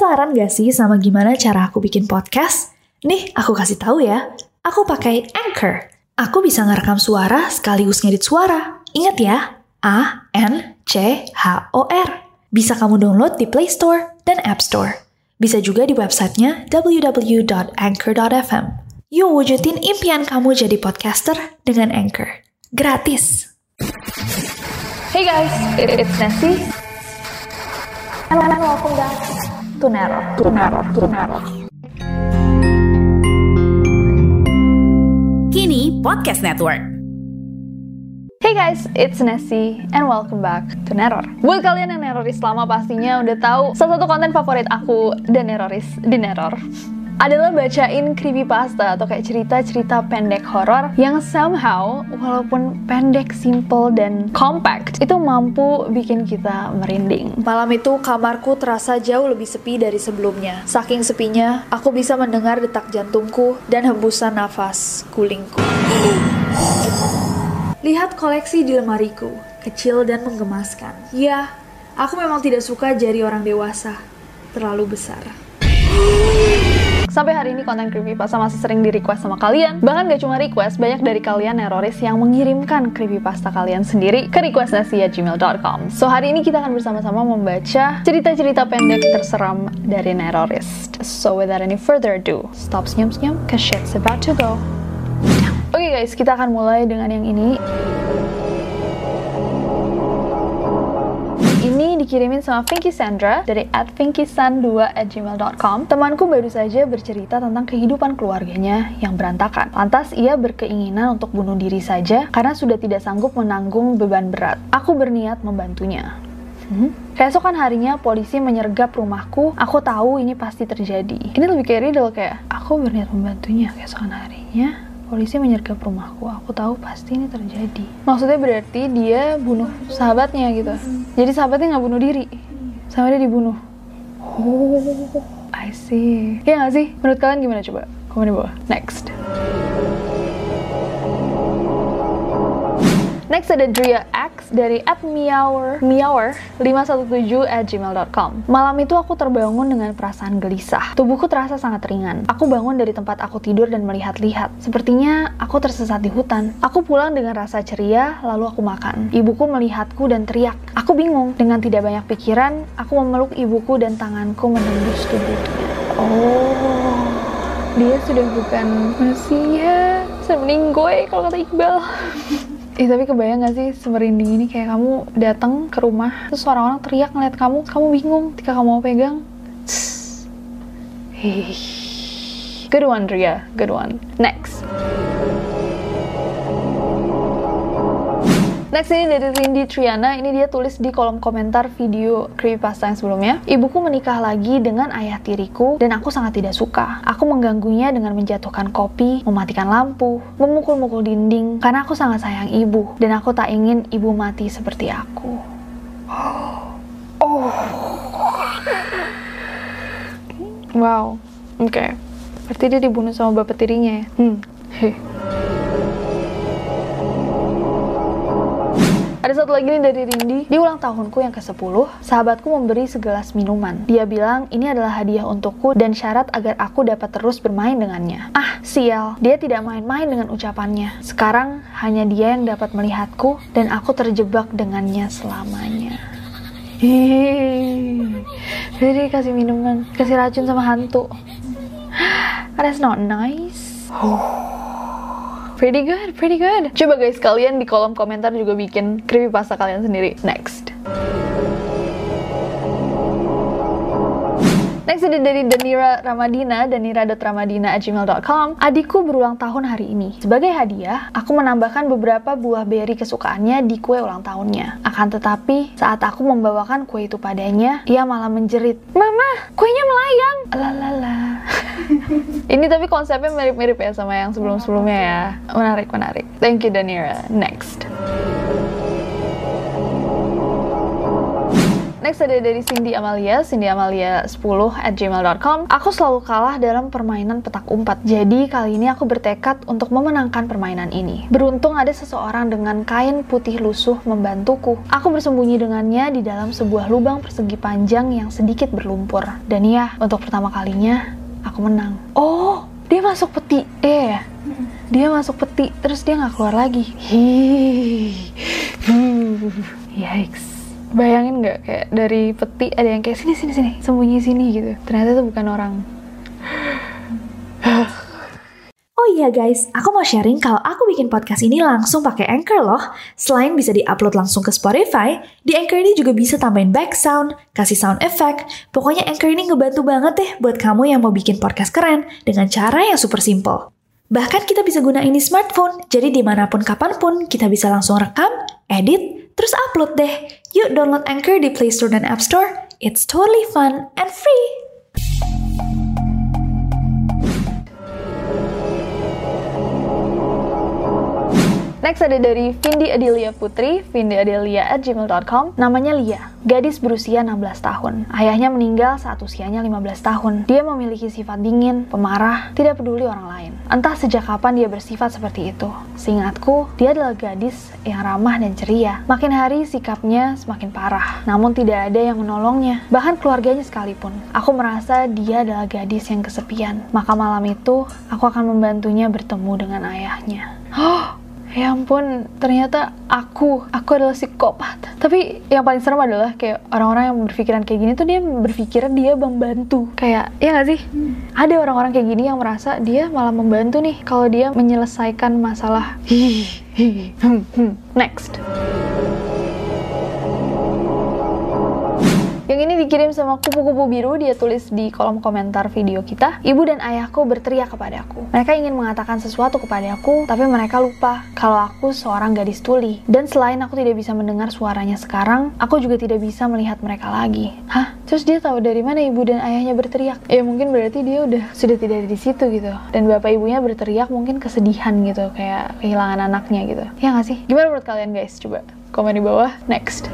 Penasaran gak sih sama gimana cara aku bikin podcast? Nih, aku kasih tahu ya. Aku pakai Anchor. Aku bisa ngerekam suara sekaligus ngedit suara. Ingat ya, A N C H O R. Bisa kamu download di Play Store dan App Store. Bisa juga di websitenya www.anchor.fm. Yuk wujudin impian kamu jadi podcaster dengan Anchor. Gratis. Hey guys, it's Nancy. And welcome back Neror. To Neror. Kini Podcast Network. Hey guys, it's Nessie and welcome back to Neror. Buat kalian yang neroris lama pastinya udah tahu salah satu konten favorit aku dan neroris di Neror adalah bacain creepypasta atau kayak cerita-cerita pendek horor yang somehow walaupun pendek, simple dan compact itu mampu bikin kita merinding. Malam itu kamarku terasa jauh lebih sepi dari sebelumnya. Saking sepinya, aku bisa mendengar detak jantungku dan hembusan nafas gulingku. Lihat koleksi di lemariku, kecil dan menggemaskan. Ya, aku memang tidak suka jari orang dewasa, terlalu besar. Sampai hari ini konten creepypasta masih sering di request sama kalian. Bahkan gak cuma request, banyak dari kalian neroris yang mengirimkan creepypasta kalian sendiri ke requestnasi@gmail.com. So hari ini kita akan bersama-sama membaca cerita-cerita pendek terseram dari neroris. So without any further ado, stop senyum-senyum, cause shit's about to go. Oke okay guys, kita akan mulai dengan yang ini. Dikirimin sama Pinky Sandra dari at pinkysan2 at gmail.com. Temanku baru saja bercerita tentang kehidupan keluarganya yang berantakan. Lantas ia berkeinginan untuk bunuh diri saja karena sudah tidak sanggup menanggung beban berat. Aku berniat membantunya. Hmm? Keesokan harinya polisi menyergap rumahku. Aku tahu ini pasti terjadi. Ini lebih kayak riddle kayak aku berniat membantunya keesokan harinya polisi menyergap rumahku. Aku tahu pasti ini terjadi. Maksudnya berarti dia bunuh sahabatnya gitu. Jadi sahabatnya nggak bunuh diri, sama dia dibunuh. Oh, I see. Ya nggak sih? Menurut kalian gimana coba? Komen di bawah. Next. Next ada Dria X dari at meower 517 at gmail.com. Malam itu aku terbangun dengan perasaan gelisah. Tubuhku terasa sangat ringan. Aku bangun dari tempat aku tidur dan melihat-lihat. Sepertinya aku tersesat di hutan. Aku pulang dengan rasa ceria, lalu aku makan. Ibuku melihatku dan teriak. Aku bingung. Dengan tidak banyak pikiran, aku memeluk ibuku dan tanganku menembus tubuhnya. Oh, dia sudah bukan manusia. Semeninggoy kalau kata Iqbal. Eh tapi kebayang gak sih semerinding ini kayak kamu datang ke rumah terus orang-orang teriak ngeliat kamu, kamu bingung ketika kamu mau pegang. Good one, Ria. Good one. Next. Next ini dari Rindy Triana, ini dia tulis di kolom komentar video creepypasta yang sebelumnya. Ibuku menikah lagi dengan ayah tiriku dan aku sangat tidak suka. Aku mengganggunya dengan menjatuhkan kopi, mematikan lampu, memukul-mukul dinding karena aku sangat sayang ibu dan aku tak ingin ibu mati seperti aku. Oh. Wow. Oke. Okay. Berarti dia dibunuh sama bapak tirinya ya? Hmm. Heh. Ada satu lagi nih dari Rindy. Di ulang tahunku yang ke-10, sahabatku memberi segelas minuman. Dia bilang ini adalah hadiah untukku dan syarat agar aku dapat terus bermain dengannya. Ah, sial. Dia tidak main-main dengan ucapannya. Sekarang hanya dia yang dapat melihatku dan aku terjebak dengannya selamanya. Hehehe. Jadi kasih minuman, kasih racun sama hantu. That's not nice. Pretty good, pretty good. Coba guys, kalian di kolom komentar juga bikin creepypasta kalian sendiri. Next. Next ada dari Danira Ramadina, danira.ramadina@gmail.com. Adikku berulang tahun hari ini. Sebagai hadiah, aku menambahkan beberapa buah beri kesukaannya di kue ulang tahunnya. Akan tetapi, saat aku membawakan kue itu padanya, ia malah menjerit, "Mama, kuenya melayang!" Lalala. Ini tapi konsepnya mirip-mirip ya sama yang sebelum-sebelumnya ya. Menarik, menarik. Thank you Danira. Next. Next ada dari Cindy Amalia, Cindy Amalia 10 at gmail.com. Aku selalu kalah dalam permainan petak umpat. Jadi kali ini aku bertekad untuk memenangkan permainan ini. Beruntung ada seseorang dengan kain putih lusuh membantuku. Aku bersembunyi dengannya di dalam sebuah lubang persegi panjang yang sedikit berlumpur. Dan ya, untuk pertama kalinya aku menang. Oh, dia masuk peti. Eh ya. Dia masuk peti, terus dia nggak keluar lagi. Hihihi. Yikes bayangin nggak kayak dari peti ada yang kayak sini sini sini sembunyi sini gitu ternyata itu bukan orang Oh iya guys, aku mau sharing kalau aku bikin podcast ini langsung pakai Anchor loh. Selain bisa diupload langsung ke Spotify, di Anchor ini juga bisa tambahin back sound, kasih sound effect. Pokoknya Anchor ini ngebantu banget deh buat kamu yang mau bikin podcast keren dengan cara yang super simple. Bahkan kita bisa gunain di smartphone, jadi di mana pun kapan pun kita bisa langsung rekam, edit, terus upload deh. Yuk download Anchor di Play Store dan App Store. It's totally fun and free. Next ada dari Vindi Adelia Putri, vindiadelia at gmail.com. Namanya Lia, gadis berusia 16 tahun. Ayahnya meninggal saat usianya 15 tahun. Dia memiliki sifat dingin, pemarah, tidak peduli orang lain. Entah sejak kapan dia bersifat seperti itu. Seingatku, dia adalah gadis yang ramah dan ceria. Makin hari sikapnya semakin parah, namun tidak ada yang menolongnya. Bahkan keluarganya sekalipun. Aku merasa dia adalah gadis yang kesepian. Maka malam itu, aku akan membantunya bertemu dengan ayahnya. Oh, Ya ampun, ternyata aku, aku adalah psikopat. Tapi yang paling serem adalah kayak orang-orang yang berpikiran kayak gini tuh dia berpikir dia membantu. Kayak, ya gak sih? Ada orang-orang kayak gini yang merasa dia malah membantu nih kalau dia menyelesaikan masalah. Hmm, hmm. Next. Yang ini dikirim sama kupu-kupu biru, dia tulis di kolom komentar video kita. Ibu dan ayahku berteriak kepadaku. Mereka ingin mengatakan sesuatu kepadaku, tapi mereka lupa kalau aku seorang gadis tuli. Dan selain aku tidak bisa mendengar suaranya sekarang, aku juga tidak bisa melihat mereka lagi. Hah? Terus dia tahu dari mana ibu dan ayahnya berteriak? Ya mungkin berarti dia udah sudah tidak ada di situ gitu. Dan bapak ibunya berteriak mungkin kesedihan gitu, kayak kehilangan anaknya gitu. Ya nggak sih? Gimana menurut kalian guys? Coba komen di bawah. Next.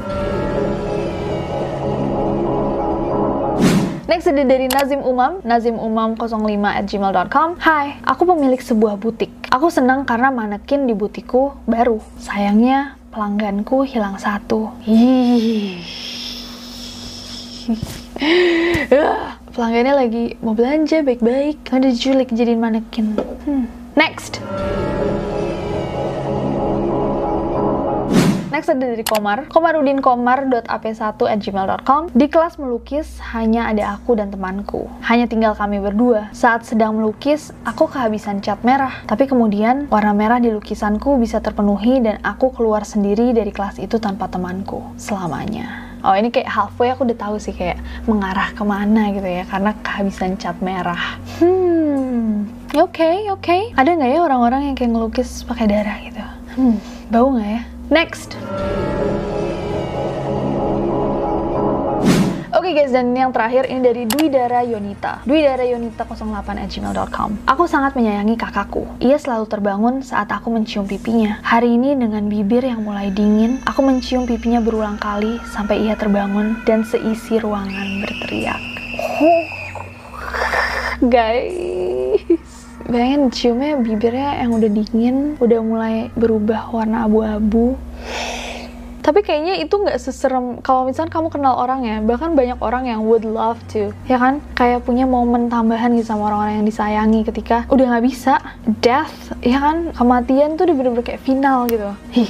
Next ada dari Nazim Umam, nazimumam05 at gmail.com. Hai, aku pemilik sebuah butik. Aku senang karena manekin di butikku baru. Sayangnya pelangganku hilang satu. Pelanggannya lagi mau belanja baik-baik, udah diculik jadiin manekin. Hmm. Next. Next ada dari Komar, komarudinkomar.ap1@gmail.com. Di kelas melukis hanya ada aku dan temanku. Hanya tinggal kami berdua. Saat sedang melukis, aku kehabisan cat merah. Tapi kemudian warna merah di lukisanku bisa terpenuhi dan aku keluar sendiri dari kelas itu tanpa temanku selamanya. Oh ini kayak halfway aku udah tahu sih kayak mengarah ke mana gitu ya karena kehabisan cat merah. Hmm, oke oke. Ada nggak ya orang-orang yang kayak ngelukis pakai darah gitu? Hmm, bau nggak ya? Next. Oke guys, dan yang terakhir ini dari Dwi Dara Yonita. Dwi Dara Yonita 08 gmail.com. Aku sangat menyayangi kakakku. Ia selalu terbangun saat aku mencium pipinya. Hari ini dengan bibir yang mulai dingin, aku mencium pipinya berulang kali sampai ia terbangun dan seisi ruangan berteriak. Guys, bayangin ciumnya bibirnya yang udah dingin, udah mulai berubah warna abu-abu. Tapi kayaknya itu nggak seserem kalau misalnya kamu kenal orang ya, bahkan banyak orang yang would love to, ya kan? Kayak punya momen tambahan gitu sama orang-orang yang disayangi ketika udah nggak bisa, death, ya kan? Kematian tuh udah bener-bener kayak final gitu. Hih.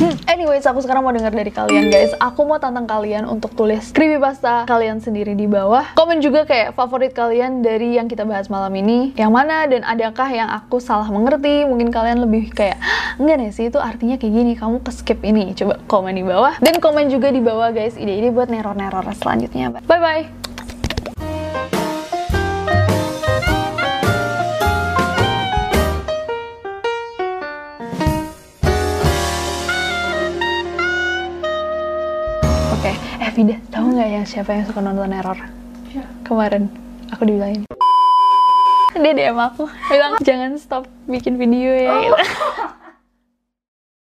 Hmm, anyways, aku sekarang mau dengar dari kalian guys. Aku mau tantang kalian untuk tulis creepypasta kalian sendiri di bawah. Komen juga kayak favorit kalian dari yang kita bahas malam ini. Yang mana dan adakah yang aku salah mengerti? Mungkin kalian lebih kayak enggak nih sih itu artinya kayak gini. Kamu ke skip ini. Coba komen di bawah. Dan komen juga di bawah guys ide-ide buat neror-neror selanjutnya. Bye Vida, tahu nggak yang siapa yang suka nonton error? Kemarin aku dibilangin. Dia DM aku bilang jangan stop bikin video ya. gitu.